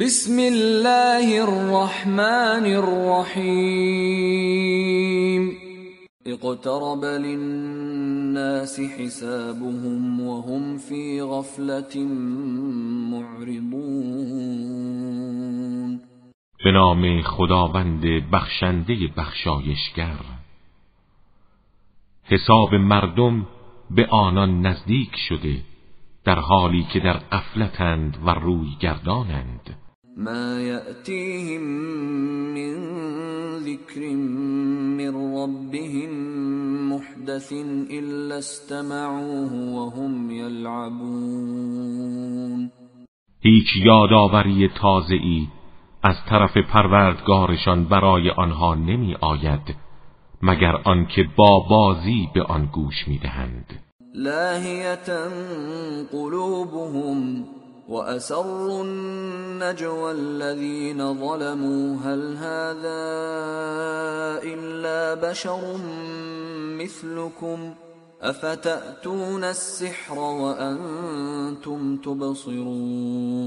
بسم الله الرحمن الرحیم اقترب للناس حسابهم وهم في غفلة معرضون. به نام خداوند بخشنده بخشایشگر. حساب مردم به آنان نزدیک شده در حالی که در قفلتند و روی گردانند ما يأتيهم من ذكر من ربهم محدث إلا استمعوه وهم يلعبون. هیچ یادآوری تازه ای از طرف پروردگارشان برای آنها نمی آید مگر آنکه با بازی به آن گوش می دهند لاهية قلوبهم وأسروا النجوى الذين ظلموا. هل هذا إلا بشر مثلكم؟ أفتأتون السحر وأنتم تبصرون.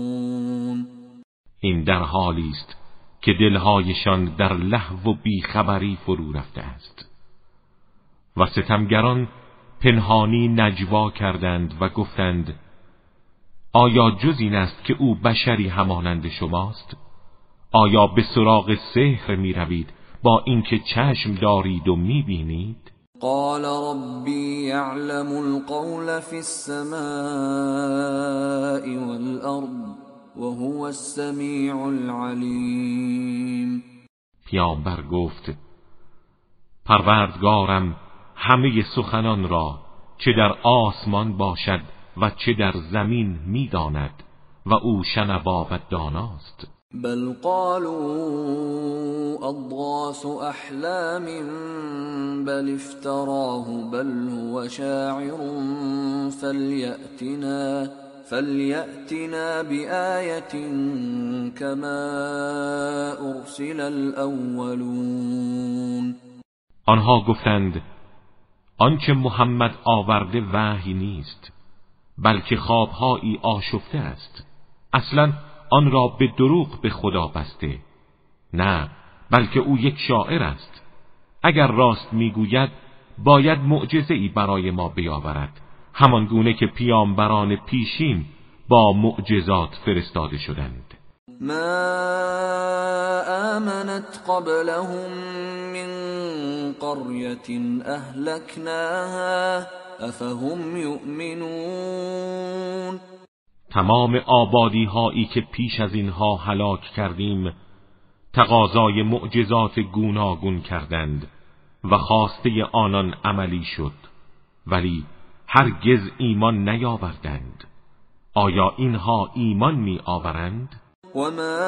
این در حالی است که دلهایشان در لهو و بیخبری فرو رفته است. و ستمگران پنهانی نجوا کردند و گفتند آیا جز این است که او بشری همانند شماست؟ آیا به سراغ سحر می روید با اینکه چشم دارید و می بینید؟ قال ربی یعلم القول فی السماء والارض وهو السمیع العلیم. پیامبر گفت پروردگارم همه سخنان را چه در آسمان باشد و چه در زمین می‌داند و او شنوا و داناست. بل قالوا اضغاث احلام بل افتراه بل هو شاعر فليأتنا فليأتنا بآية كما ارسل الاولون آنها گفتند آنچه محمد آورده وحی نیست. بلکه خوابهایی آشفته است. اصلا آن را به دروغ به خدا بسته. نه بلکه او یک شاعر است. اگر راست می‌گوید باید معجزه ای برای ما بیاورد. همان گونه که پیامبران پیشین با معجزات فرستاده شدند. ما آمنت قبلهم من قرية اهلكناها افهم یؤمنون تمام آبادی هایی که پیش از اینها هلاک کردیم تقاضای معجزات گوناگون کردند و خواسته آنان عملی شد ولی هرگز ایمان نیاوردند آیا اینها ایمان می آورند؟ وما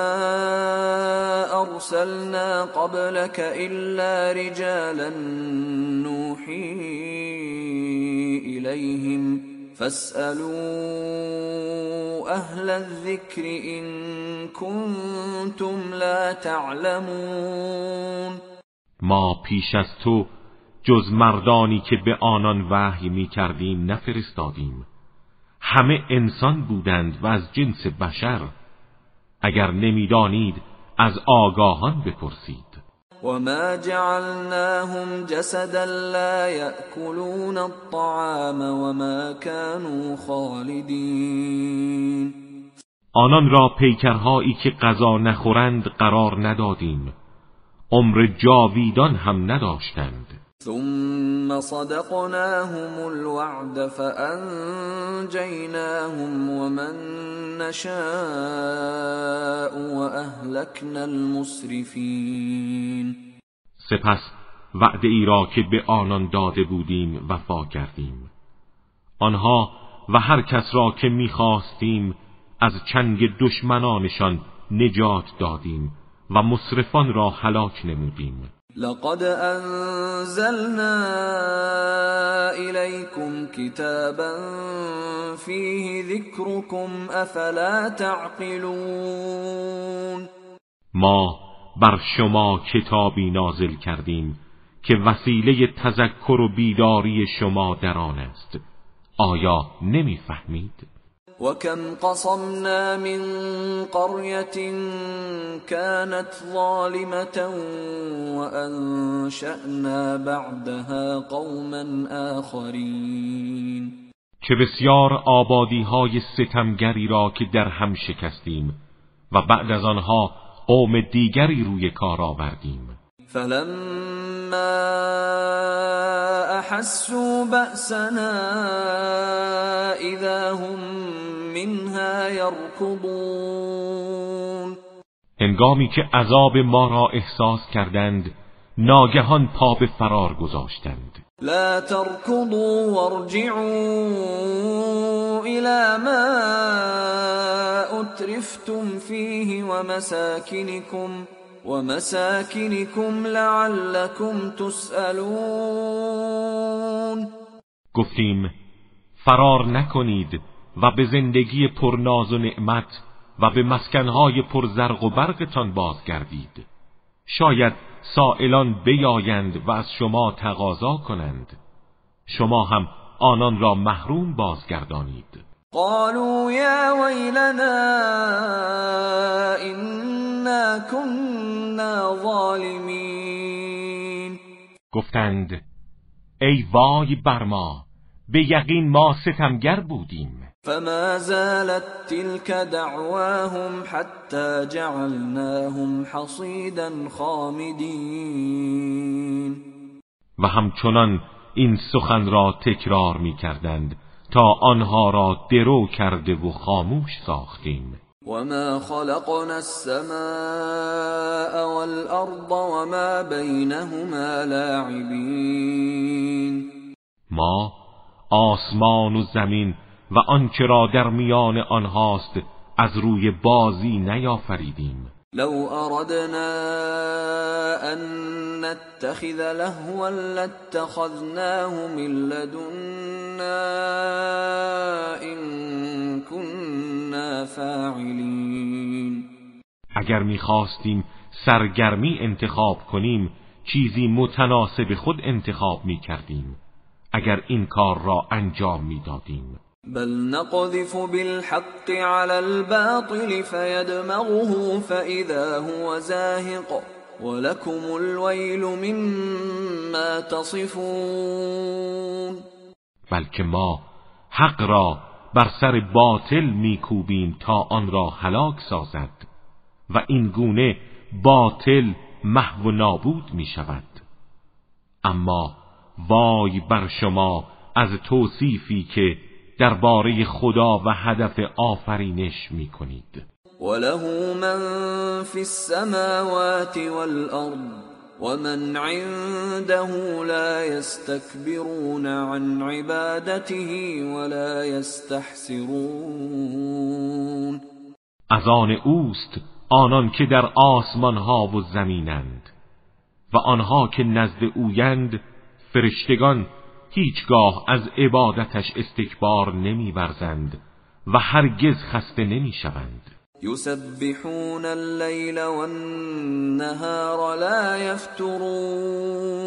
ارسلنا قبلك الا رجالا نوحي اليهم فاسالوا اهل الذكر ان كنتم لا تعلمون ما پیش از تو جز مردانی که به آنان وحی می کردیم نفرستادیم. همه انسان بودند و از جنس بشر. اگر نمی‌دانید از آگاهان بپرسید. وما جعلناهم جسدا لا يأكلون الطعام وما كانوا خالدین آنان را پیکرهایی که غذا نخورند قرار ندادیم. عمر جاویدان هم نداشتند. ثم صدقناهم الوعد فأنجيناهم ومن نشاء وأهلكنا المسرفين. سپس وعده ای را که به آنان داده بودیم وفا کردیم. آنها و هر کس را که می‌خواستیم از چنگ دشمنانشان نجات دادیم و مصرفان را هلاک نمودیم. لقد انزلنا اليكم كتابا فيه ذكركم افلا تعقلون. ما بر شما کتابی نازل کردیم که وسیله تذکر و بیداری شما در آن است. آیا نمی‌فهمید؟ وكم قصمنا من قرية كانت ظالمة وأنشأنا بعدها قوما آخرين. که بسیار آبادی های ستمگری را که در هم شکستیم و بعد از آنها قوم دیگری روی کار آوردیم. فلما أحسوا بأسنا إذا هم منها يركضون. هنگامی که عذاب ما را احساس کردند ناگهان پا به فرار گذاشتند. لا تركضوا وارجعوا إلى ما أترفتم فيه ومساكنكم. ومساكنكم لعلكم تسألون. گفتیم فرار نکنید و به زندگی پرناز و نعمت و به مسکنهای پر زرق و برقتان بازگردید. شاید سائلان بیایند و از شما تقاضا کنند. شما هم آنان را محروم بازگردانید. قالوا یا ویلنا انا كنا ظالمین گفتند ای وای بر ما به یقین ما ستمگر بودیم. فما زالت تلك دعواهم حتى جعلناهم حصيدا خامدين. و همچنان این سخن را تکرار می کردند تا آنها را درو کرده و خاموش ساختیم. وما خلقنا السماء والأرض وما بينهما لاعبين. ما آسمان و زمین و آنچه را در میان آنهاست از روی بازی نیافریدیم. لو اردنا ان نتخذ لهوا لاتخذناه من لدنا ان كنا فاعلین اگر می‌خواستیم سرگرمی انتخاب کنیم چیزی متناسب خود انتخاب می‌کردیم. اگر این کار را انجام می‌دادیم. بل نقذف بالحق على الباطل فيدمغه فإذا هو زاهق ولكم الويل مما تصفون بلکه ما حق را بر سر باطل میکوبیم تا آن را هلاک سازد و این گونه باطل محو و نابود می شود اما وای بر شما از توصیفی که درباره خدا و هدف آفرینش می کنید وله من فی السماوات والارض ومن عنده لا يستكبرون عن عبادته ولا يستحسرون از آن اوست آنان که در آسمان ها و زمینند و آنها که نزد اویند فرشتگان هیچگاه از عبادتش استکبار نمیورزند و هرگز خسته نمی‌شوند. یسبحون اللیل والنهار لا یفترون.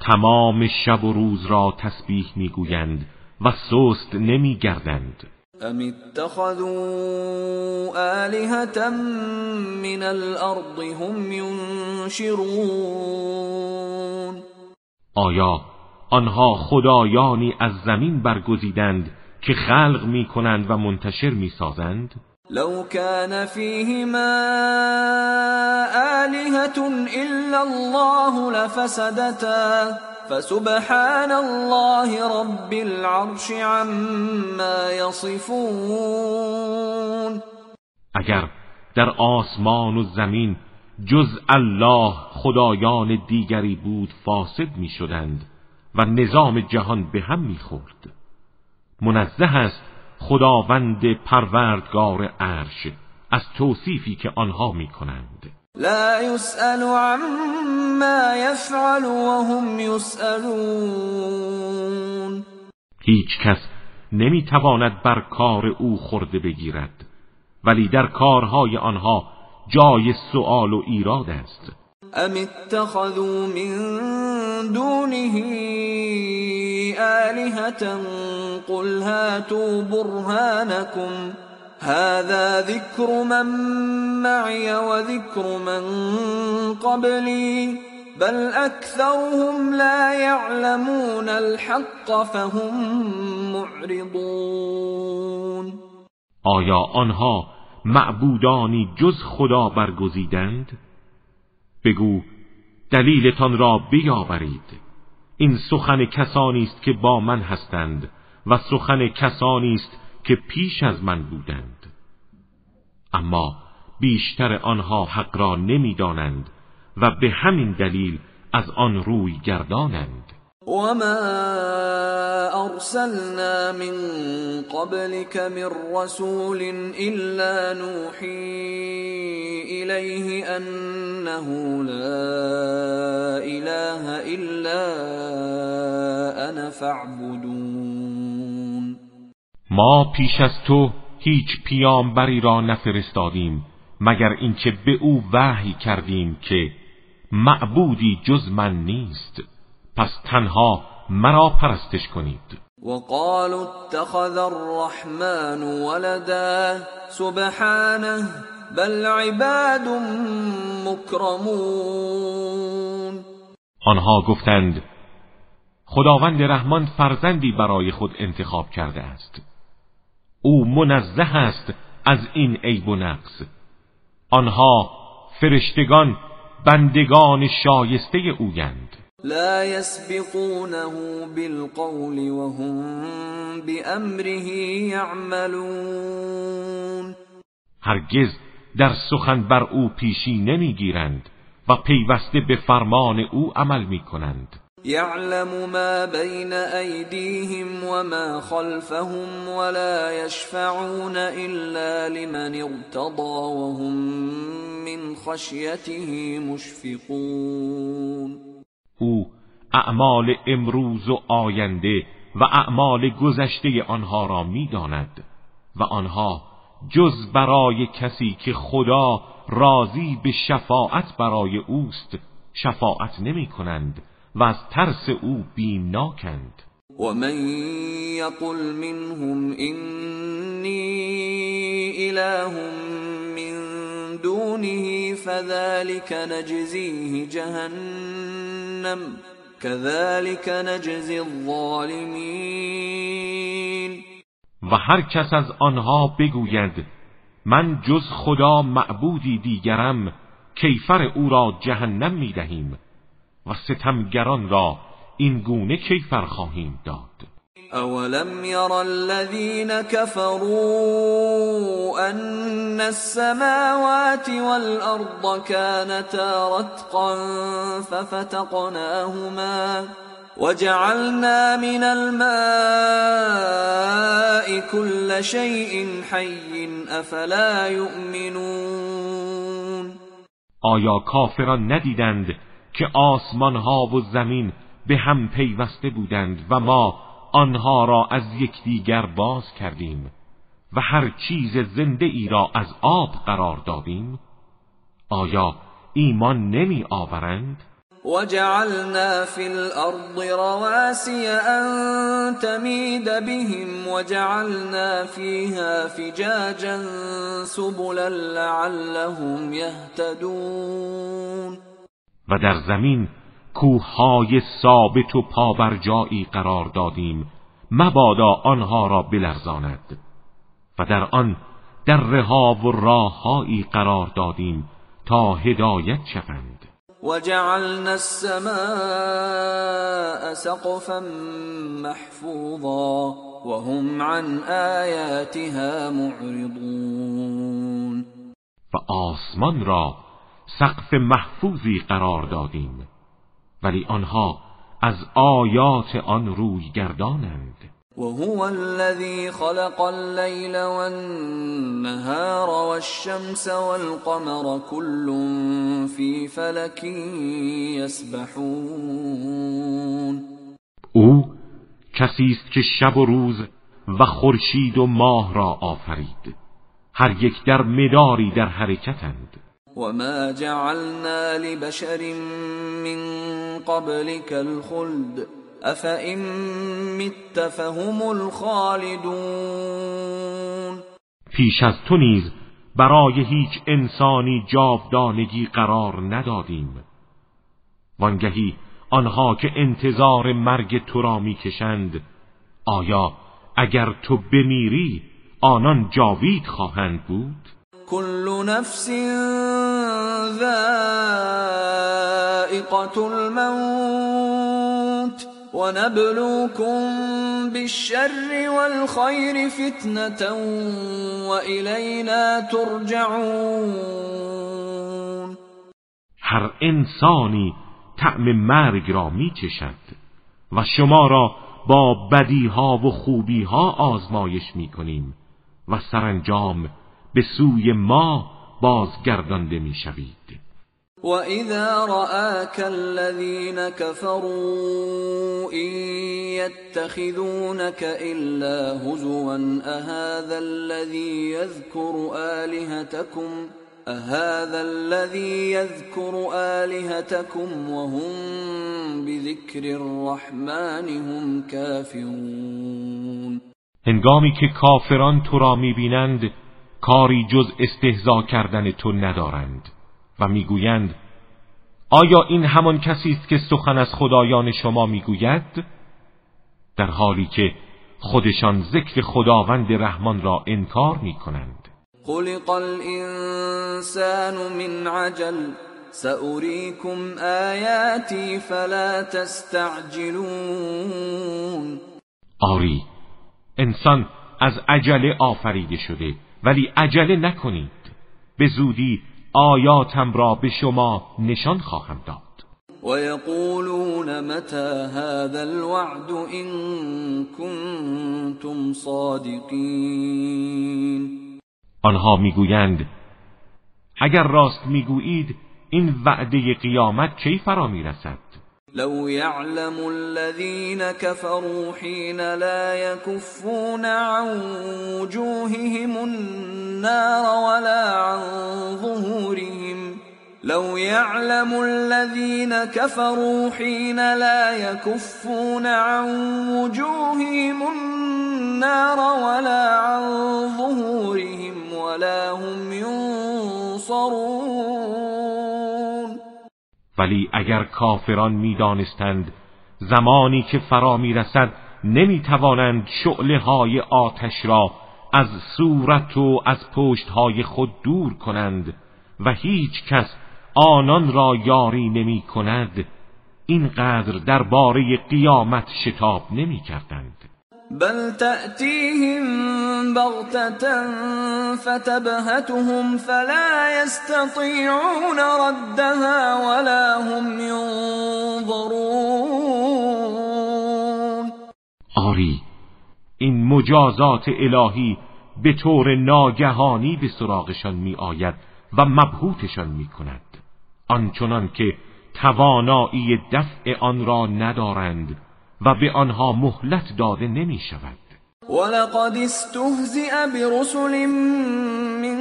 تمام شب و روز را تسبیح می‌گویند و سست نمیگردند. ام اتخذوا آلهة من الارض هم ینشرون. آیا آنها خدایانی از زمین برگزیدند که خلق می کنند و منتشر می سازند لو كان فيهما آلهة الا الله لفسدتا. فسبحان الله رب العرش عما يصفون. اگر در آسمان و زمین جز الله خدایان دیگری بود فاسد می شدند و نظام جهان به هم می‌خورد. منزه است خداوند پروردگار عرش از توصیفی که آنها می‌کنند. لا يسأل عما يفعل وهم يسألون هیچ کس نمی‌تواند بر کار او خورده بگیرد ولی در کارهای آنها جای سؤال و ایراد است. ام اتخذوا من دونه آلهة قل هاتوا برهانكم هذا ذكر من معي وذكر من قبلي بل أكثرهم لا يعلمون الحق فهم معرضون. آیا آنها معبودانی جز خدا برگزیدند؟ بگو دلیلتان را بیاورید. این سخن کسانی است که با من هستند و سخن کسانی است که پیش از من بودند. اما بیشتر آنها حق را نمی‌دانند و به همین دلیل از آن روی گردانند. وما ارسلنا من قبلك من رسول الا نوحي اليه انه لا اله الا انا فاعبدون ما پیش از تو هیچ پیامبری را نفرستادیم مگر اینکه به او وحی کردیم که معبودی جز من نیست. پس تنها مرا پرستش کنید. وقالوا اتخذ الرحمن ولدا سبحانه بل عباد مکرمون آنها گفتند خداوند رحمان فرزندی برای خود انتخاب کرده است. او منزه است از این عیب و نقص. آنها فرشتگان بندگان شایسته اویند. لا يسبقونه بالقول وهم بأمره يعملون. هرگز در سخن بر او پیشی نمی‌گیرند و پیوسته به فرمان او عمل می کنند يعلم ما بين أيديهم وما خلفهم ولا يشفعون إلا لمن ارتضى وهم من خشيته مشفقون. او اعمال امروز و آینده و اعمال گذشته آنها را می‌داند و آنها جز برای کسی که خدا راضی به شفاعت برای اوست شفاعت نمی کنند و از ترس او بیمناکند. و من یقل منهم اینی اله من دونه فذلك نجزیه جهنم كذلك نجزی الظالمین و هر کس از آنها بگوید من جز خدا معبودی دیگرم کیفر او را جهنم می‌دهیم و ستمگران را این گونه کیفر خواهیم داد. اولم ير الذين كفروا ان السماوات والارض كانتا رتقا ففتقناهما وجعلنا من الماء كل شيء حي افلا يؤمنون آیا کافران ندیدند که آسمان ها و زمین به هم پیوسته بودند و ما آنها را از یکدیگر باز کردیم و هر چیز زنده ای را از آب قرار دادیم آیا ایمان نمی آورند؟ وجعلنا في الارض رواسي ان تميد بهم وجعلنا فيها فجاجا سبلا لعلهم يهتدون و در زمین کوههای ثابت و پابرجایی قرار دادیم مبادا آنها را بلرزاند. و در آن در ها و راههایی قرار دادیم تا هدایت شوند. وجعلنا السماء سقفا محفوظا وهم عن آیاتها معرضون. و آسمان را سقف محفوظی قرار دادیم. ولی آنها از آیات آن روی گردانند. وهو الذي خلق الليل والنهار والشمس والقمر كل في فلك يسبحون او کسی است که شب و روز و خورشید و ماه را آفرید. هر یک در مداری در حرکتند. وما جعلنا لبشر من قبلك الخلد افئن مت فهم الخالدون پیش از تو نیز برای هیچ انسانی جاودانگی قرار ندادیم. وانگهی آنها که انتظار مرگ تو را می‌کشند آیا اگر تو بمیری آنان جاوید خواهند بود؟ كل نفس ذائقة الموت ونبلوكم بالشر والخير فتنة وإلينا ترجعون. هر انسانی طعم مرگ را می چشد و شما را با بدیها و خوبیها آزمایش می کنیم و سرانجام به سوی ما بازگردانده می شوید و اذا رآك الذين كفروا ان يتخذونك الا هزوا اهذا الذي يذكر آلهتكم اهذا الذي يذكر آلهتكم وهم بذكر الرحمن هم كافرون. هنگامی که کافران تو را می‌بینند کاری جز استهزا کردن تو ندارند. و می‌گویند آیا این همان کسی است که سخن از خدایان شما می‌گوید؟ در حالی که خودشان ذکر خداوند رحمان را انکار می‌کنند. خلق الانسان من عجل سأريكم آیاتی فلا تستعجلون. آری انسان از عجله آفریده شده. ولی عجله نکنید. به زودی آیاتم را به شما نشان خواهم داد. و یقولون متى هذا الوعد ان کنتم صادقین آنها می‌گویند اگر راست می‌گویید این وعده قیامت کی فرا می‌رسد؟ لو يعلم الذين كفروا حين لا يكفون عن وجوههم النار ولا عن ظهورهم لو يعلم الذين كفروا حين لا يكفون عن وجوههم النار ولا عن ظهورهم ولا هم ينصرون. ولی اگر کافران می‌دانستند زمانی که فرا می‌رسد نمی‌توانند شعله های آتش را از صورت و از پشت های خود دور کنند و هیچ کس آنان را یاری نمی کند اینقدر درباره قیامت شتاب نمی کردند بل تأتيهم بغتة فتبهتهم فلا يستطيعون ردها ولا هم ينظرون. آری این مجازات الهی به طور ناگهانی به سراغشان می آید و مبهوتشان می کند آنچنان که توانایی دفع آن را ندارند و به آنها مهلت داده نمی شود ولقد استهزئ برسل من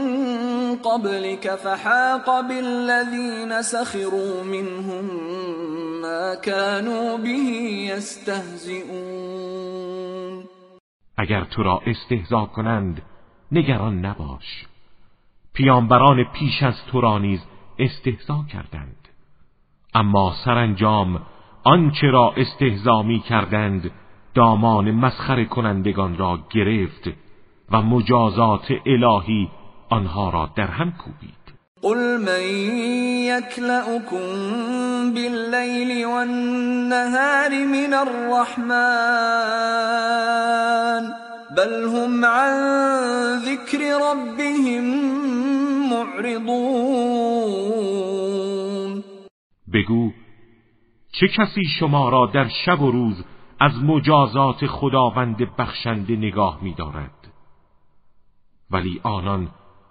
قبلك فحاق بالذين سخروا منهم ما كانوا به يستهزئون. اگر تو را استهزا کنند نگران نباش. پیامبران پیش از تو را نیز استهزا کردند. اما سرانجام آنچه را استهزا می کردند دامان مسخر کنندگان را گرفت و مجازات الهی آنها را در هم کوبید. قل من يكلأكم بالليل والنهار من الرحمن بل هم عن ذكر ربهم معرضون. بگو چه کسی شما را در شب و روز از مجازات خداوند بخشنده نگاه می دارد ولی آنان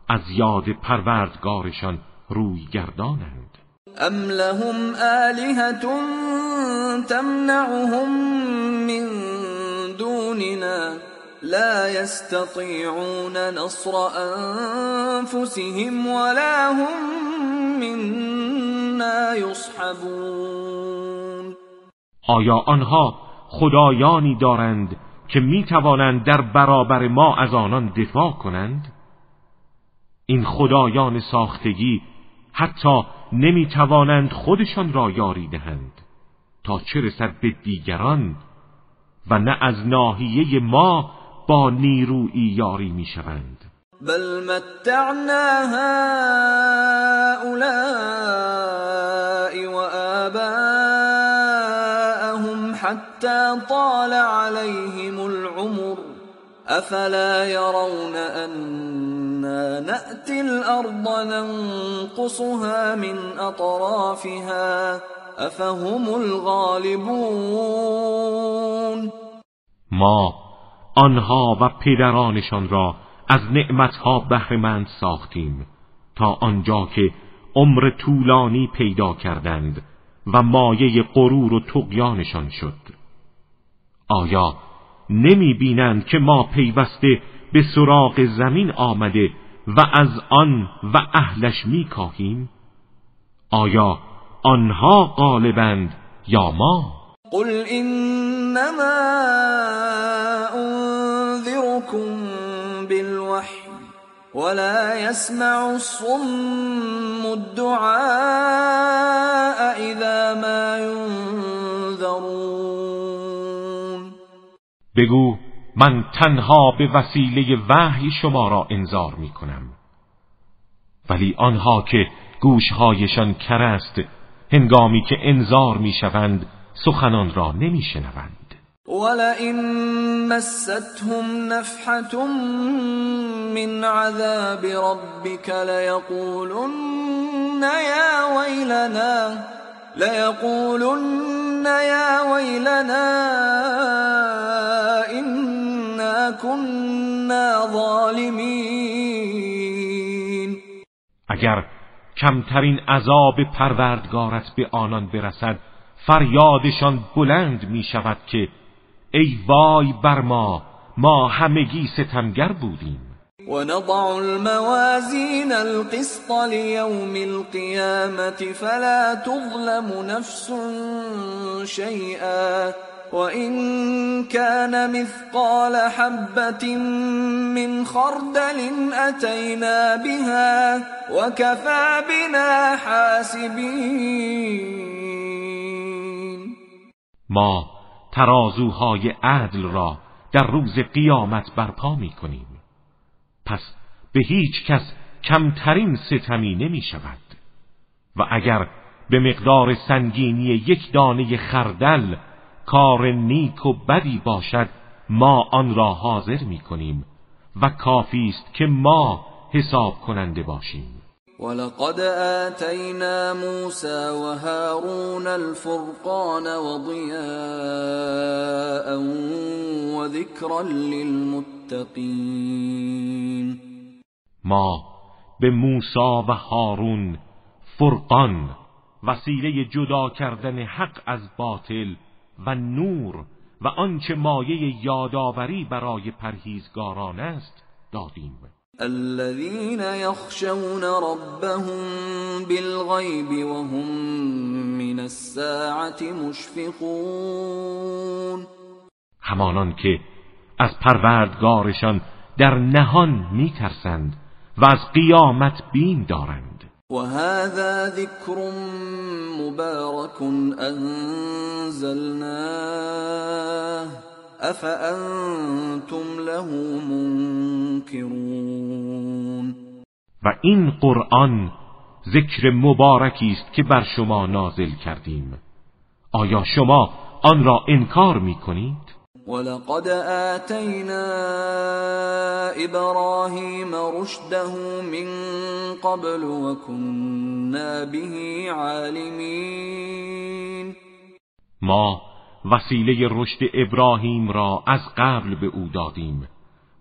از یاد پروردگارشان روی گردانند. ام لهم آلهة تمنعهم من دوننا لا يستطيعون نصر انفسهم ولا هم منا يصحبون. آیا آنها خدایانی دارند که می توانند در برابر ما از آنان دفاع کنند؟ این خدایان ساختگی حتی نمی توانند خودشان را یاری دهند تا چه رسد به دیگران و نه از ناحیه ما با نیرویی یاری می شوند بل متعنا هؤلاء وآباءهم حتى طال عليهم العمر. افلا يرون أنا نأتي الأرض ننقصها من أطرافها؟ افهم الغالبون. ما آنها و پدرانشان را از نعمتها بهرهمند ساختیم تا آنجا که عمر طولانی پیدا کردند. و مایه غرور و تقیانشان شد آیا نمی بینند که ما پیوسته به سراغ زمین آمده و از آن و اهلش می کاهیم؟ آیا آنها غالبند یا ما قل انما انذركم ولا يسمع الصم الدعاء اذا ما ينذرون. بگو من تنها به وسیله وحی شما را انذار می کنم. ولی آنها که گوشهایشان کرست هنگامی که انذار می‌شوند سخنان را نمیشنوند ولئن مستهم نفحة من عذاب ربك ليقولن يا ويلنا ليقولن يا ويلنا إنا كنا ظالمين. اگر کمترین عذاب پروردگارت به آنان برسد فریادشان بلند می شود که ای وای بر ما ما همگی ستمگر بودیم. ونضع الموازين القسط ليوم القيامة فلا تظلم نفس شيئا وإن كان مثقال حبة من خردل أتينا بها وكفى بنا حاسبين. ما ترازوهای عدل را در روز قیامت برپا می کنیم پس به هیچ کس کمترین ستمی نمی شود و اگر به مقدار سنگینی یک دانه خردل کار نیک و بدی باشد ما آن را حاضر می کنیم و کافی است که ما حساب کننده باشیم. ولقد آتینا موسى وهارون الفرقان وضياء وذكرا للمتقين. ما به موسی و هارون فرقان وسیله جدا کردن حق از باطل و نور و آنچه مایه یادآوری برای پرهیزگاران است دادیم. الذين يخشون ربهم بالغيب وهم من الساعة مشفقون. همانان که از پروردگارشان در نهان میترسند و از قیامت بیم دارند. وهذا ذكر مبارك أنزلناه. أفأنتم له منكرون؟ و این قرآن ذکر مبارکی است که بر شما نازل کردیم. آیا شما آن را انکار می کنید؟ ولقد آتينا إبراهيم رشده من قبل وكنا به عالمين ما وسیله رشد ابراهیم را از قبل به او دادیم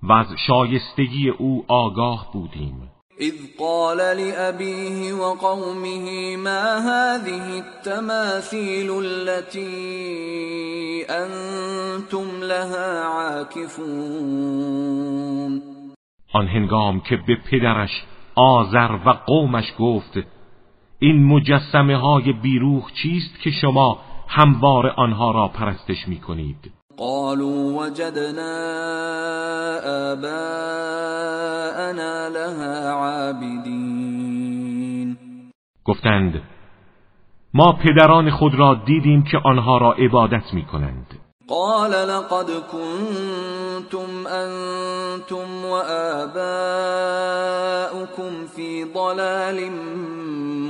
و از شایستگی او آگاه بودیم. اذ قال لأبيه وقومه ما هذه التماثيل التي انتم لها عاكفون آن هنگام که به پدرش آذر و قومش گفت این مجسمه های بیروح چیست که شما هموار آنها را پرستش می کنید قالوا وجدنا آباءنا لها عابدین. گفتند ما پدران خود را دیدیم که آنها را عبادت می کنند قال لقد كنتم انتم وآباؤكم في ضلال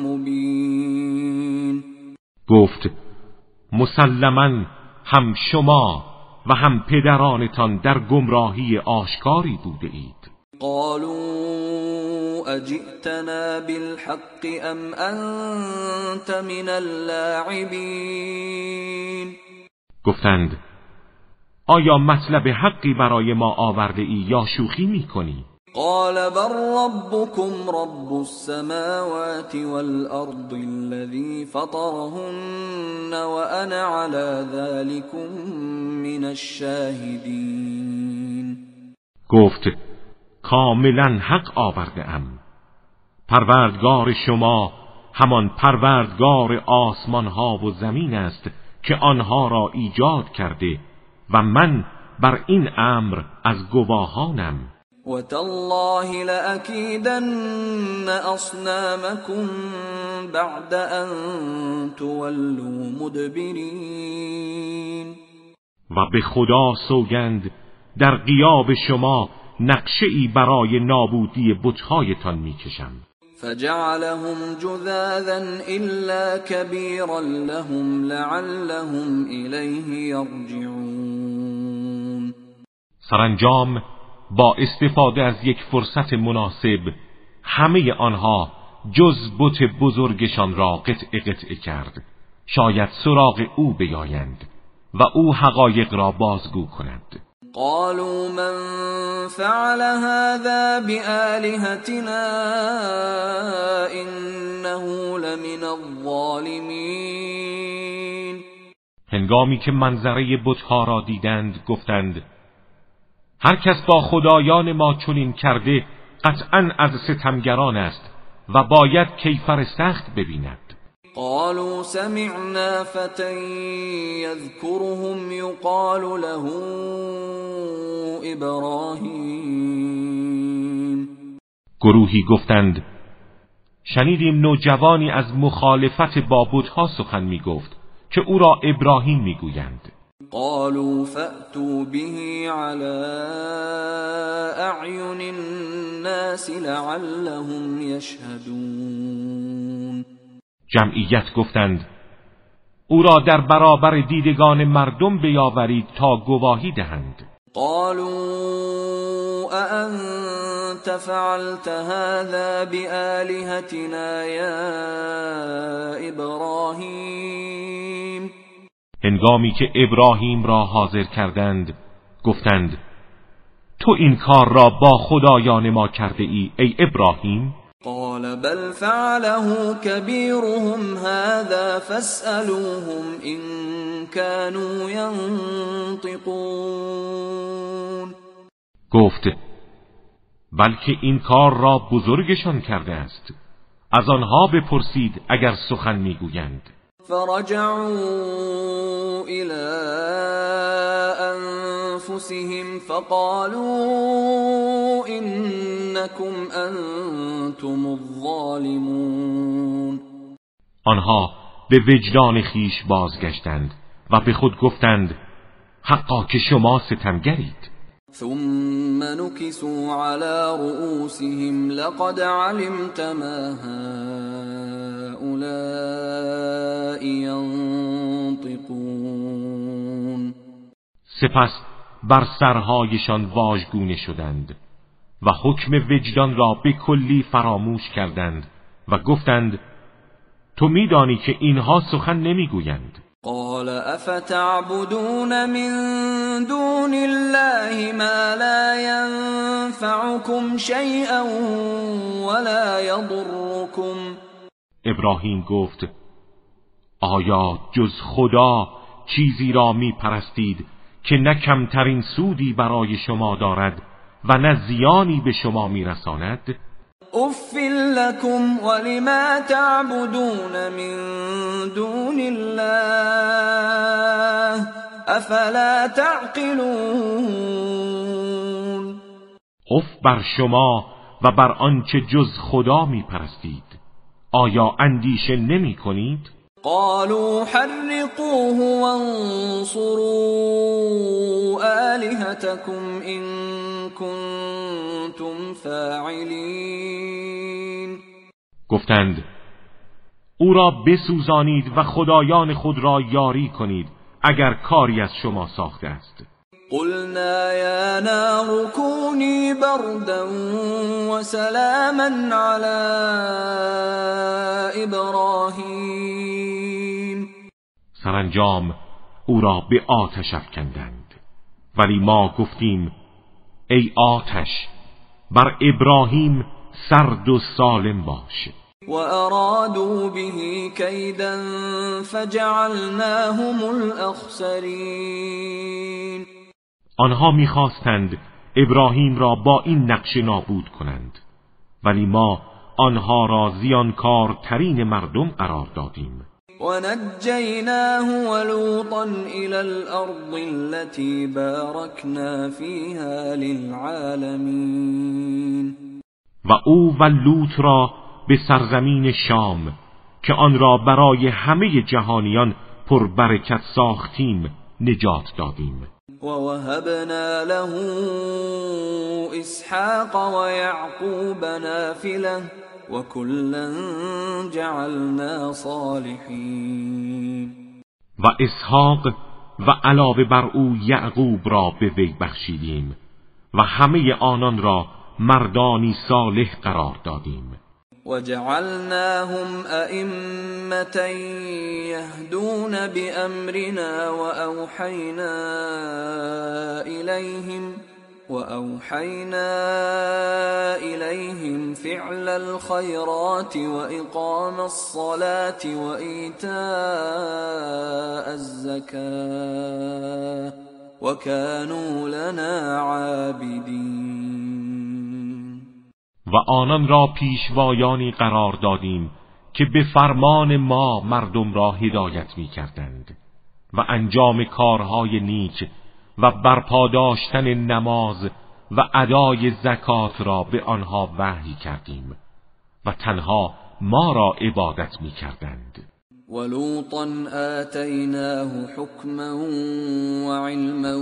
مبین. گفت مسلما هم شما و هم پدرانتان در گمراهی آشکاری بوده اید قالوا اجئتنا بالحق ام انت من اللاعبین گفتند آیا مطلب حقی برای ما آورده ای یا شوخی می کنی؟ قال بل ربكم رب السماوات والأرض الذي فطرهن وأنا على ذلكم من الشاهدين. گفت کاملا حق آورده ام پروردگار شما همان پروردگار آسمان ها و زمین است که آنها را ایجاد کرده و من بر این امر از گواهانم. وتالله لأكيدن أصنامكم بعد أن تولوا مدبرین و به خدا سوگند در قیاب شما نقشه ای برای نابودی بتهایتان می‌کشم. فجعلهم جذاذا الا كبيرا لهم لعلهم الیه یرجعون سرانجام با استفاده از یک فرصت مناسب همه آنها جز بت بزرگشان را قطع قطع کرد. شاید سراغ او بیایند و او حقایق را بازگو کند. قالوا من فعل هذا بآلهتنا انه لمن الظالمین هنگامی که منظره بتها را دیدند گفتند هر کس با خدایان ما چنین کرده قطعا از ستمگران است و باید کیفر سخت ببیند. قالوا سمعنا فتى يذكرهم يقال له ابراهیم گروهی گفتند شنیدیم نوجوانی از مخالفت با بتها سخن می گفت که او را ابراهیم می‌گویند. قالوا فأتوا به على اعین الناس لعلهم يشهدون. جمعیت گفتند او را در برابر دیدگان مردم بیاورید تا گواهی دهند. قالوا اانت فعلت هذا بآلهتنا یا ابراهیم هنگامی که ابراهیم را حاضر کردند گفتند تو این کار را با خدایان ما کرده ای ای ابراهیم؟ قال بل فعله كبيرهم هذا فاسألوهم إن كانوا ينطقون گفت بلکه این کار را بزرگشان کرده است. از آنها بپرسید اگر سخن می‌گویند. فرجعوا إلى أنفسهم فقالوا إنكم أنتم الظالمون. آنها به وجدان خیش بازگشتند و به خود گفتند حقا که شما ستمگرید ثم نكسوا على رؤوسهم لقد علمت ما هؤلاء ينطقون. سپس بر سرهایشان واژگونه شدند و حکم وجدان را به کلی فراموش کردند و گفتند تو میدانی که اینها سخن نمی‌گویند. قال افتعبدون من دون الله ما لا ينفعكم شيئا ولا يضركم. ابراهیم گفت آیا جز خدا چیزی را می پرستید که نه کمترین سودی برای شما دارد و نه زیانی به شما میرساند اف لكم ولما تعبدون من دون الله افلا تعقلون اف بر شما و بر آنچه جز خدا می پرستید آیا اندیشه نمی کنید؟ قالوا حرقوه وانصروا آلهتكم إن كنتم فاعلین گفتند او را بسوزانید و خدایان خود را یاری کنید اگر کاری از شما ساخته است. قلنا يا نار كوني بردا وسلاما على ابراهیم سرانجام او را به آتش افکندند. ولی ما گفتیم ای آتش بر ابراهیم سرد و سالم باش. و ارادوا به کیدا فجعلناهم الاخسرین آنها می‌خواستند ابراهیم را با این نقشه نابود کنند ولی ما آنها را زیانکارترین مردم قرار دادیم. و نجیناه ولوطا الى الارض التي باركنا فيها للعالمین. و او و لوط را به سرزمین شام که آن را برای همه جهانیان پربرکت ساختیم نجات دادیم. ووهبنا له اسحاق ويعقوب نافله وكلا جعلنا صالحین و اسحاق و علاوه بر او یعقوب را به وی بخشیدیم و همه آنان را مردانی صالح قرار دادیم. وجعلناهم أئمة يهدون بأمرنا وأوحينا إليهم وأوحينا إليهم فعل الخيرات وإقام الصلاة وإيتاء الزكاة وكانوا لنا عابدين. و آنان را پیشوایانی قرار دادیم که به فرمان ما مردم را هدایت می کردند و انجام کارهای نیک و برپا داشتن نماز و ادای زکات را به آنها وحی کردیم و تنها ما را عبادت می کردند ولوطا آتيناه حكما وعلما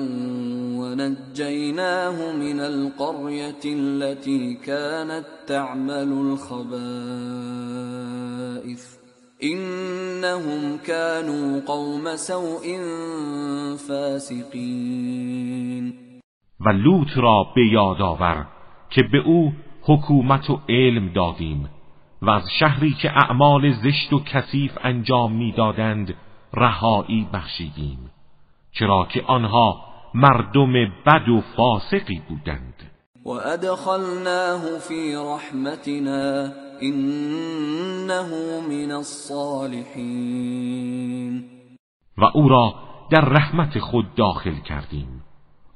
ونجيناه من القرية التي كانت تعمل الخبائث. إنهم كانوا قوم سوء فاسقين. و لوط را به یاد آور که به أو حکومت و علم دادیم. و از شهری که اعمال زشت و کثیف انجام می‌دادند رهایی بخشیدیم چرا که آنها مردم بد و فاسقی بودند. و ادخلناه فی رحمتنا انه من الصالحین. و او را در رحمت خود داخل کردیم.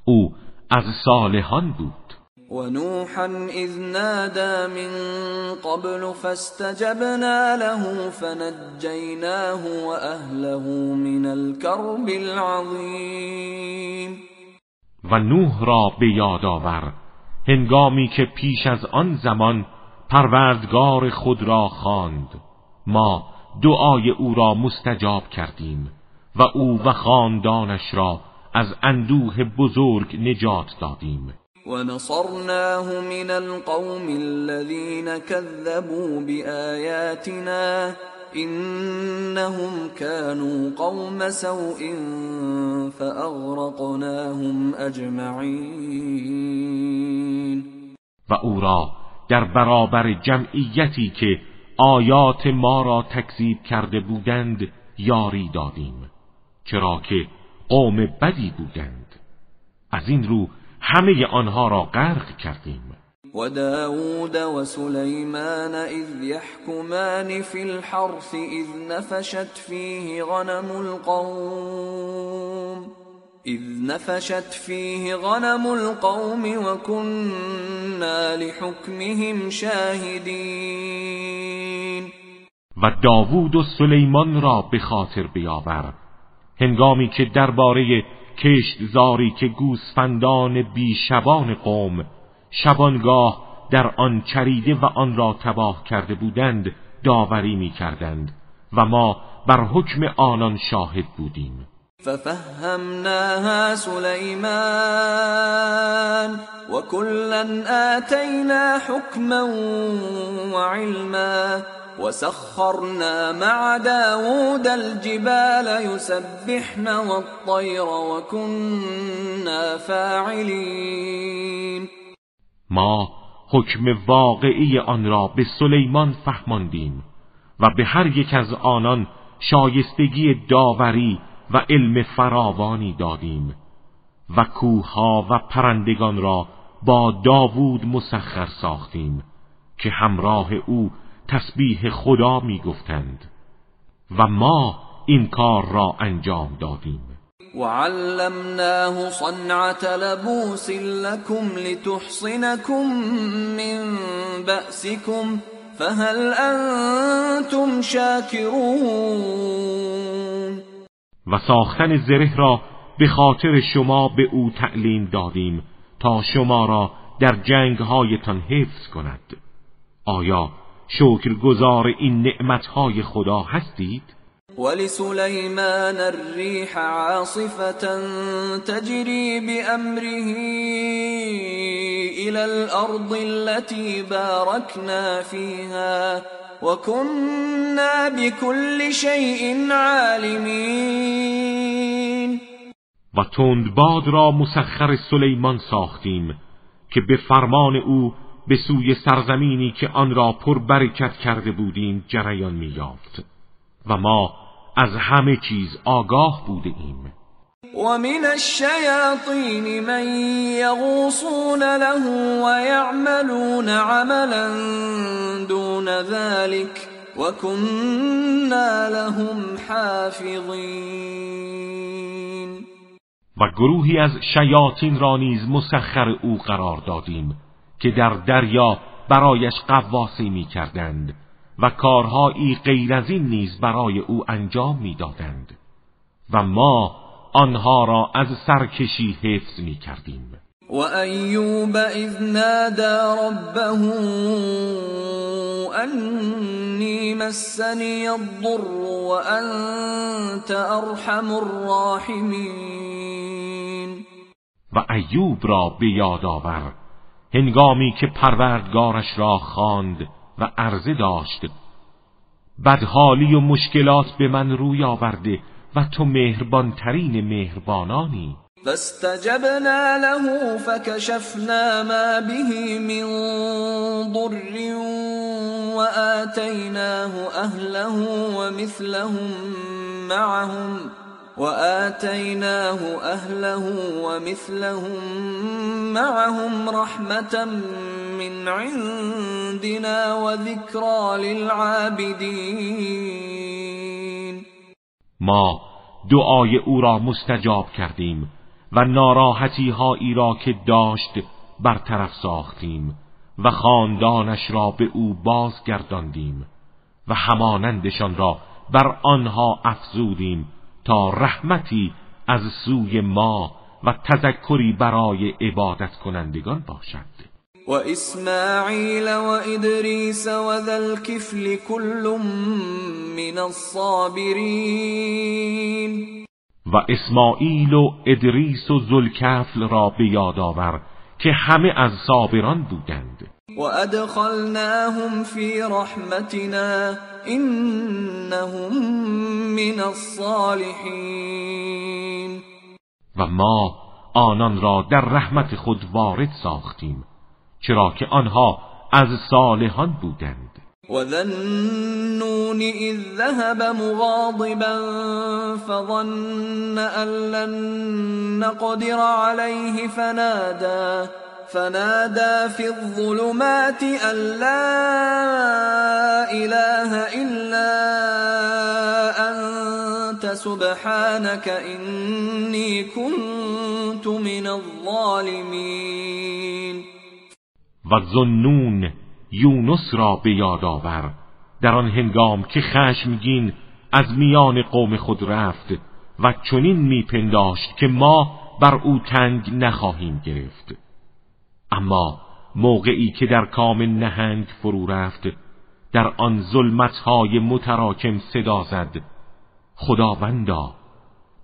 او از صالحان بود. ونوحا إذ نادى من قبل فاستجبنا له فنجيناه وأهله من الكرب العظيم. و نوح را به یاد آور. هنگامی که پیش از آن زمان پروردگار خود را خواند. ما دعای او را مستجاب کردیم و او و خاندانش را از اندوه بزرگ نجات دادیم. ونصرناه من القوم الذين كذبوا بآياتنا إنهم كانوا قوم سوء فأغرقناهم أجمعين. و او را در برابر جمعیتی که آیات ما را تکذیب کرده بودند یاری دادیم چرا که قوم بدی بودند. از این رو همه آنها را غرق کردیم. و داود و سلیمان اذ یحکمان فی الحرث اذ نفشت فیه غنم القوم اذ نفشت فيه غنم القوم وكنا لحكمهم شاهدین. و داوود و سلیمان را به خاطر بیاور هنگامی که درباره کشتزاری که گوسفندان بیشبان قوم شبانگاه در آن چریده و آن را تباه کرده بودند داوری می کردند و ما بر حکم آنان شاهد بودیم. ففهمناها سلیمان وكلا آتینا حکما وعلما وسخرنا مع داود الجبال يسبحن والطير وكنا فاعلين. ما حکم واقعی آن را به سلیمان فهماندیم و به هر یک از آنان شایستگی داوری و علم فراوانی دادیم و کوها و پرندگان را با داوود مسخر ساختیم که همراه او تسبیح خدا می گفتند و ما این کار را انجام دادیم. وعلمناه صنعة لبوس لكم لتحصنكم من بأسكم فهل انتم شاكرون؟ و ساختن زره را به خاطر شما به او تعلیم دادیم تا شما را در جنگهایتان حفظ کند. آیا شکرگزار این نعمتهای خدا هستید؟ ولسليمان الريح عاصفة تجري بأمره إلى الأرض التي باركنا فيها وكنا بكل شيء عالمين و تندباد را مسخر سلیمان ساختیم که به فرمان او به سوی سرزمینی که آن را پر برکت کرده بودیم جریان می‌یافت. و ما از همه چیز آگاه بوده ایم. و من الشیاطین من یغوصون له و یعملون عملا دون ذلك و كنا لهم حافظین. و گروهی از شیاطین را نیز مسخر او قرار دادیم. که در دریا برایش قواسی می کردند و کارهایی غیر از این نیز برای او انجام می‌دادند. و ما آنها را از سرکشی حفظ می کردیم و ایوب اذ نادى ربه انی مسنی الضر و انت ارحم الراحمین. و ایوب را به یاد آور هنگامی که پروردگارش را خواند و عرضه داشت بدحالی و مشکلات به من روی آورده و تو مهربانترین مهربانانی. فاستجبنا له فكشفنا ما به من ضر وآتيناه أهله ومثلهم معهم. وآتيناه أهله ومثلهم معهم رحمة من عندنا وذكرى للعابدين. ما دعای او را مستجاب کردیم و ناراحتی هایی را که داشت برطرف ساختیم و خاندانش را به او بازگرداندیم و همانندشان را بر آنها افزودیم تا رحمتی از سوی ما و تذکری برای عبادت کنندگان باشد. و اسماعیل و ادریس و ذل کل من الصابرین. و اسماعیل و ادریس و ذوالکفل را به یاد آور که همه از صابران بودند. وأدخلناهم في رحمتنا إنهم من الصالحين. و ما آنان را در رحمت خود وارد ساختیم چرا که آنها از صالحان بودند. وذنون إذ ذهب مغاضبا فظن أن لن نقدر عليه فنادى فنادى في الظلمات أن لا إله إلا أنت فسبحانك اینی كنت من الظالمین و زنون یونس را به یاد آور. در آن هنگام که خشمگین از میان قوم خود رفت و چنین میپنداشت که ما بر او تنگ نخواهیم گرفت. اما موقعی که در کام نهنگ فرو رفت در آن ظلمتهای متراکم صدا زد. خداوندا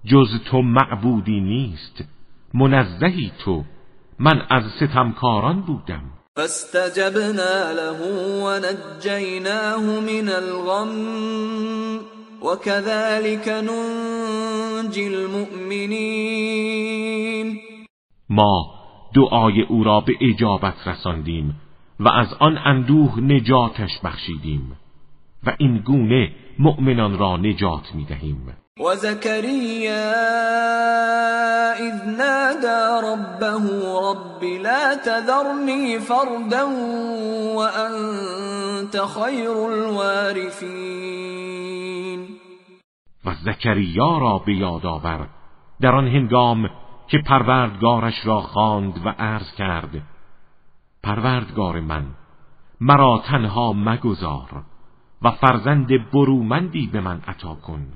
جز تو معبودی نیست منزهی تو. من از ستمکاران بودم. فاستجبنا له ونجيناه من الغم وكذلك ننجي المؤمنين ما دعای او را به اجابت رساندیم و از آن اندوه نجاتش بخشیدیم و این گونه مؤمنان را نجات می‌دهیم. و زكريا اذ نادى ربه رب لا تذرني فردا وانت خیر الوارثین. و زکریا را به یاد آور. در آن هنگام که پروردگارش را خواند و عرض کرد پروردگار من مرا تنها مگذار و فرزند برومندی به من عطا کن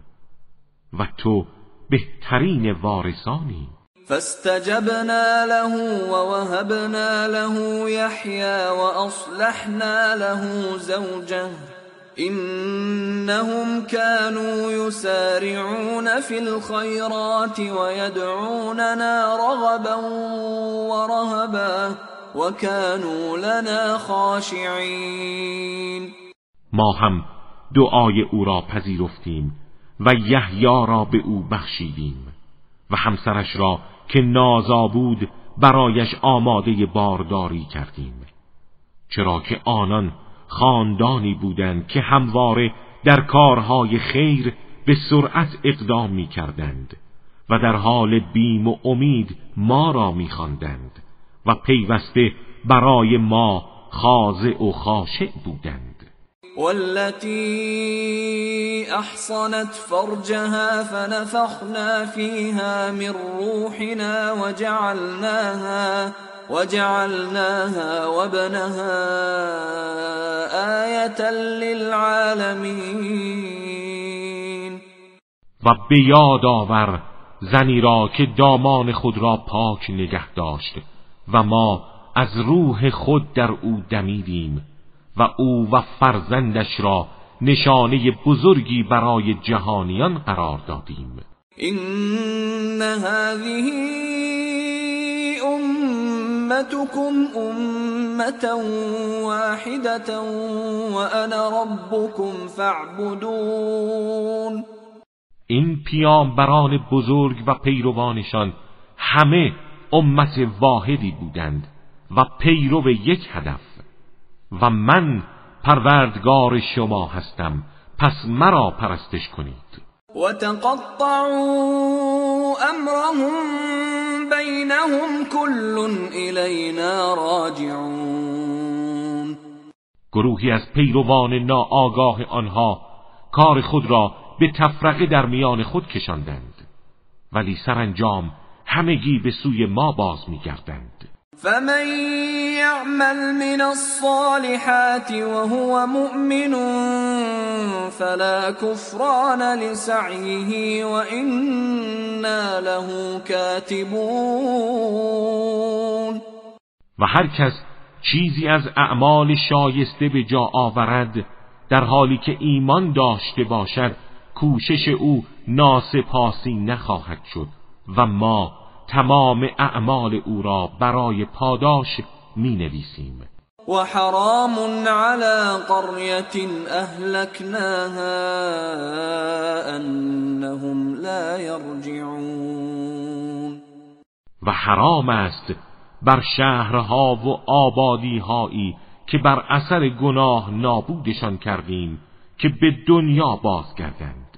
و تو بهترین وارثانی. فاستجبنا له ووهبنا له يحيى واصلحنا له زوجه انهم كانوا يسارعون في الخيرات ويدعوننا رغبا ورهبا وكانوا لنا خاشعين. ما هم دعای او را پذیرفتیم و یحیی را به او بخشیدیم و همسرش را که نازا بود برایش آماده بارداری کردیم چرا که آنان خاندانی بودند که همواره در کارهای خیر به سرعت اقدام می کردند و در حال بیم و امید ما را می خواندند و پیوسته برای ما خاضع و خاشع بودند. والتي احصنت فرجها فنفخنا فيها من روحنا وجعلناها وجعلناها وابنها آية للعالمين. و به یاد آور زنی را که دامان خود را پاک نگه داشت و ما از روح خود در او دمیدیم و او و فرزندش را نشانه بزرگی برای جهانیان قرار دادیم. این هذه امتكم امتا واحدة وانا ربكم فاعبدون. این پیامبران بزرگ و پیروانشان همه امت واحدی بودند و پیرو یک هدف. و من پروردگار شما هستم پس مرا پرستش کنید. و تقطعوا امرهم بینهم کل الینا راجعون. گروهی از پیروان ناآگاه آنها کار خود را به تفرقه در میان خود کشاندند ولی سرانجام همگی به سوی ما باز میگردند. فمن يعمل من الصالحات وهو مؤمن فلا كفران لسعيه وإنا له كاتبون و هر کس چیزی از اعمال شایسته به جا آورد در حالی که ایمان داشته باشد کوشش او ناسپاسی نخواهد شد. و ما تمام اعمال او را برای پاداش می نویسیم و حرام على قرية اهلكناها انهم لا يرجعون و حرام است بر شهرها و آبادیهایی که بر اثر گناه نابودشان کردیم که به دنیا بازگردند.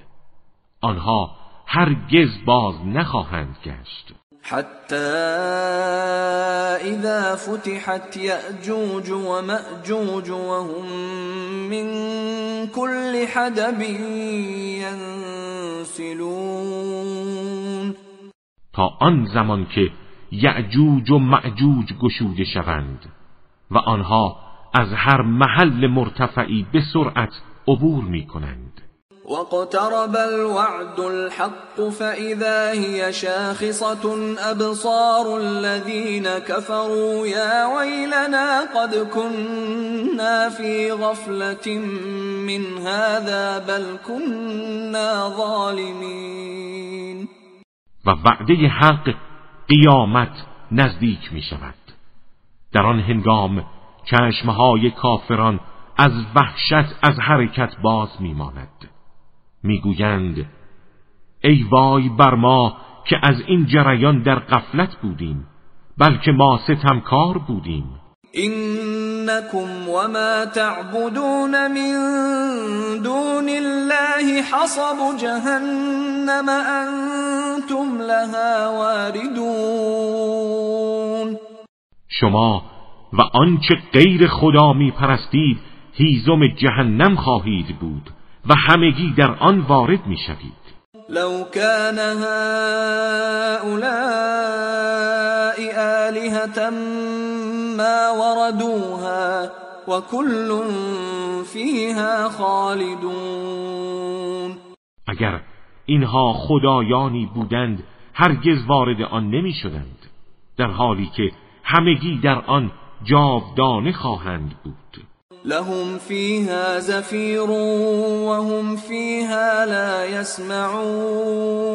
آنها هرگز باز نخواهند گشت. حتى اذا فتحت يأجوج ومأجوج وهم من كل حدب ينسلون. تا آن زمان که یعجوج و معجوج گشوده شوند و آنها از هر محل مرتفعی به سرعت عبور می کنند واقترب الوعد الحق فإذا هي شاخصة أبصار الذين كفروا يا ويلنا قد كنا في غفلة من هذا بل كنا ظالمين و وعده حق قیامت نزدیک می شود در آن هنگام چشمهای کافران از وحشت از حرکت باز میماند. می‌گویند ای وای بر ما که از این جریان در قفلت بودیم بلکه ما ستمکار بودیم. اینکم وما تعبدون من دون الله حصب جهنم انتم لها واردون. شما و آنچه غیر خدا می پرستید هیزم جهنم خواهید بود. و همگی در آن وارد می شوید. لو كان هؤلاء آلهة ما وردوها وكل فيها خالدون. اگر اینها خدایانی بودند هرگز وارد آن نمی شدند در حالی که همگی در آن جاودانه خواهند بود. لهم فيها زفیر وهم فيها لا يسمعون.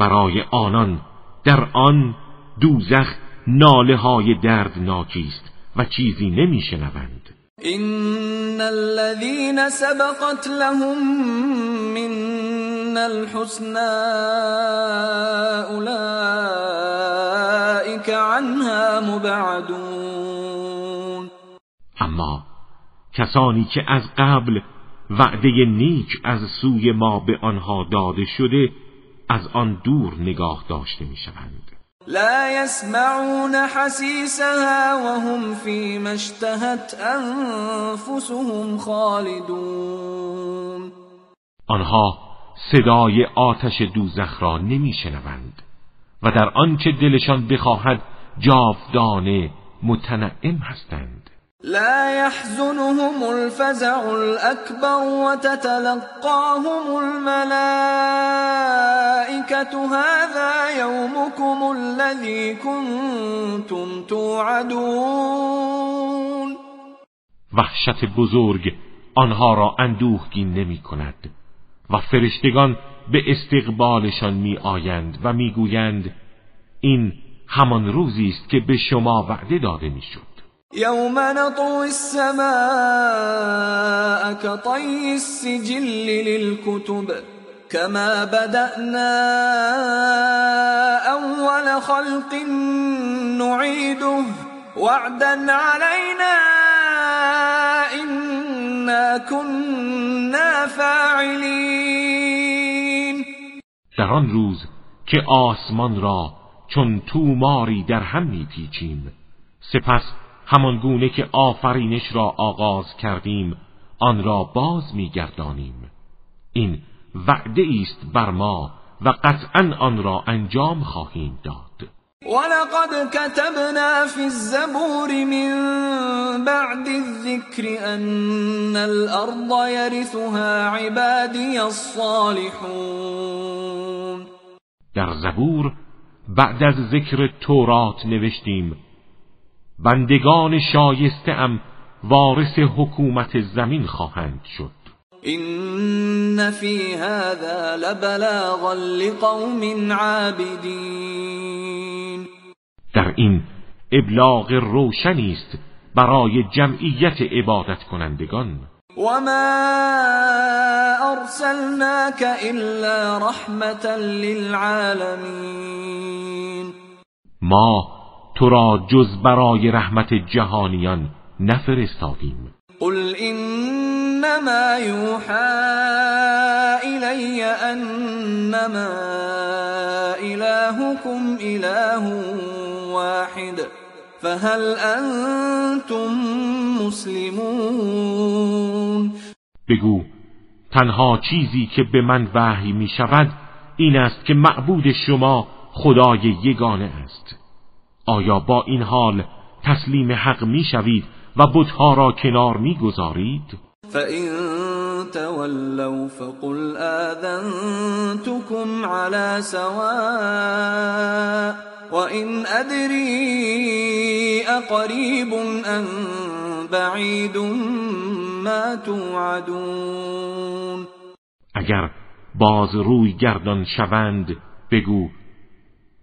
برای آنان در آن دوزخ ناله های دردناکی است و چیزی نمیشنوند. ان الذين سبقت لهم من الحسنى اولئك عنها مبعدون. اما کسانی که از قبل وعده نیک از سوی ما به آنها داده شده از آن دور نگاه داشته می‌شوند. لا يسمعون حسيسها وهم فيما اشتهت انفسهم خالدون. آنها صدای آتش دوزخ را نمیشنوند و در آنچه دلشان بخواهد جاودانه متنعم هستند. لا يحزنهم الفزع الأكبر وتتلقاهم الملائكة. هذا يومكم الذي كنتم توعدون. وحشت بزرگ آنها را اندوهگین نمی کند و فرشتگان به استقبالشان می آیند و می گویند این همان روزی است که به شما وعده داده می شد يوم نطوي السماء كطي السجل للكتب كما بدأنا أول خلق نعيده وعدا علينا إنا كنا فاعلين. در آن روز که آسمان را چون توماری در هم میپیچیم سپس همان گونه که آفرینش را آغاز کردیم آن را باز میگردانیم. این وعده است بر ما و قطعا آن را انجام خواهیم داد. ولقد كتبنا في الزبور من بعد الذكر أن الأرض يرثها عبادي الصالحون. در زبور بعد از ذکر تورات نوشتیم بندگان شایسته ام وارث حکومت زمین خواهند شد. این فی هذا لبلاغا لقوم عابدین در این ابلاغ روشنی است برای جمعیت عبادت کنندگان وما ارسلناك الا رحمتا للعالمین ما تو را جز برای رحمت جهانیان نفرستادیم. قل انما یوحى الی انما الهكم اله واحد فهل انتم مسلمون. بگو تنها چیزی که به من وحی می شود این است که معبود شما خدای یگانه است. آیا با این حال تسلیم حق می شوید و بتها را کنار می گذارید؟ فَإِن تَوَلَّوْا فَقُلْ آذَنْتُكُمْ عَلَى سَوَاءٍ وَإِنْ أَدْرِي أَقَرِيبٌ أَمْ بَعِيدٌ مَا تُوعَدُونَ اگر باز روی گردان شوند بگو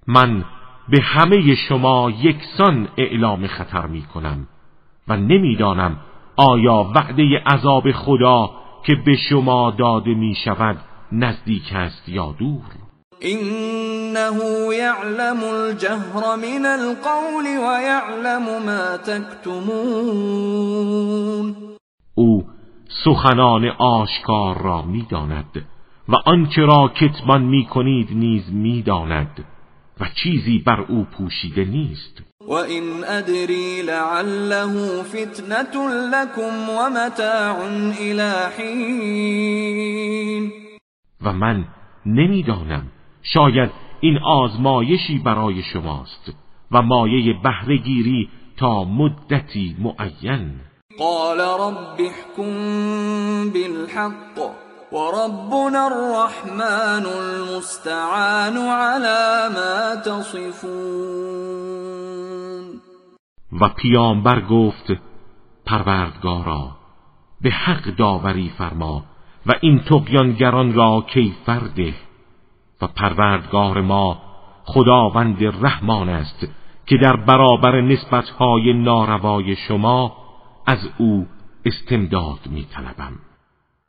من به همه شما یکسان اعلام خطر می کنم و نمی‌دانم آیا وعده عذاب خدا که به شما داده می شود نزدیک است یا دور؟ انه یعلم الجهر من القول و یعلم ما تکتمون. او سخنان آشکار را می‌داند و آنچه را کتمان می کنید نیز می‌داند و چیزی بر او پوشیده نیست. و این ادری لعله فتنة لكم و متاع الهین و من نمی‌دانم شاید این آزمایشی برای شماست و مایه بهرهگیری تا مدتی معین. قال رب احكم بالحق. وربنا الرحمن المستعان على ما تصفون و پیامبر گفت پروردگارا به حق داوری فرما و این تقیانگران را کیفر ده و پروردگار ما خداوند رحمان است که در برابر نسبتهای ناروای شما از او استمداد می طلبم.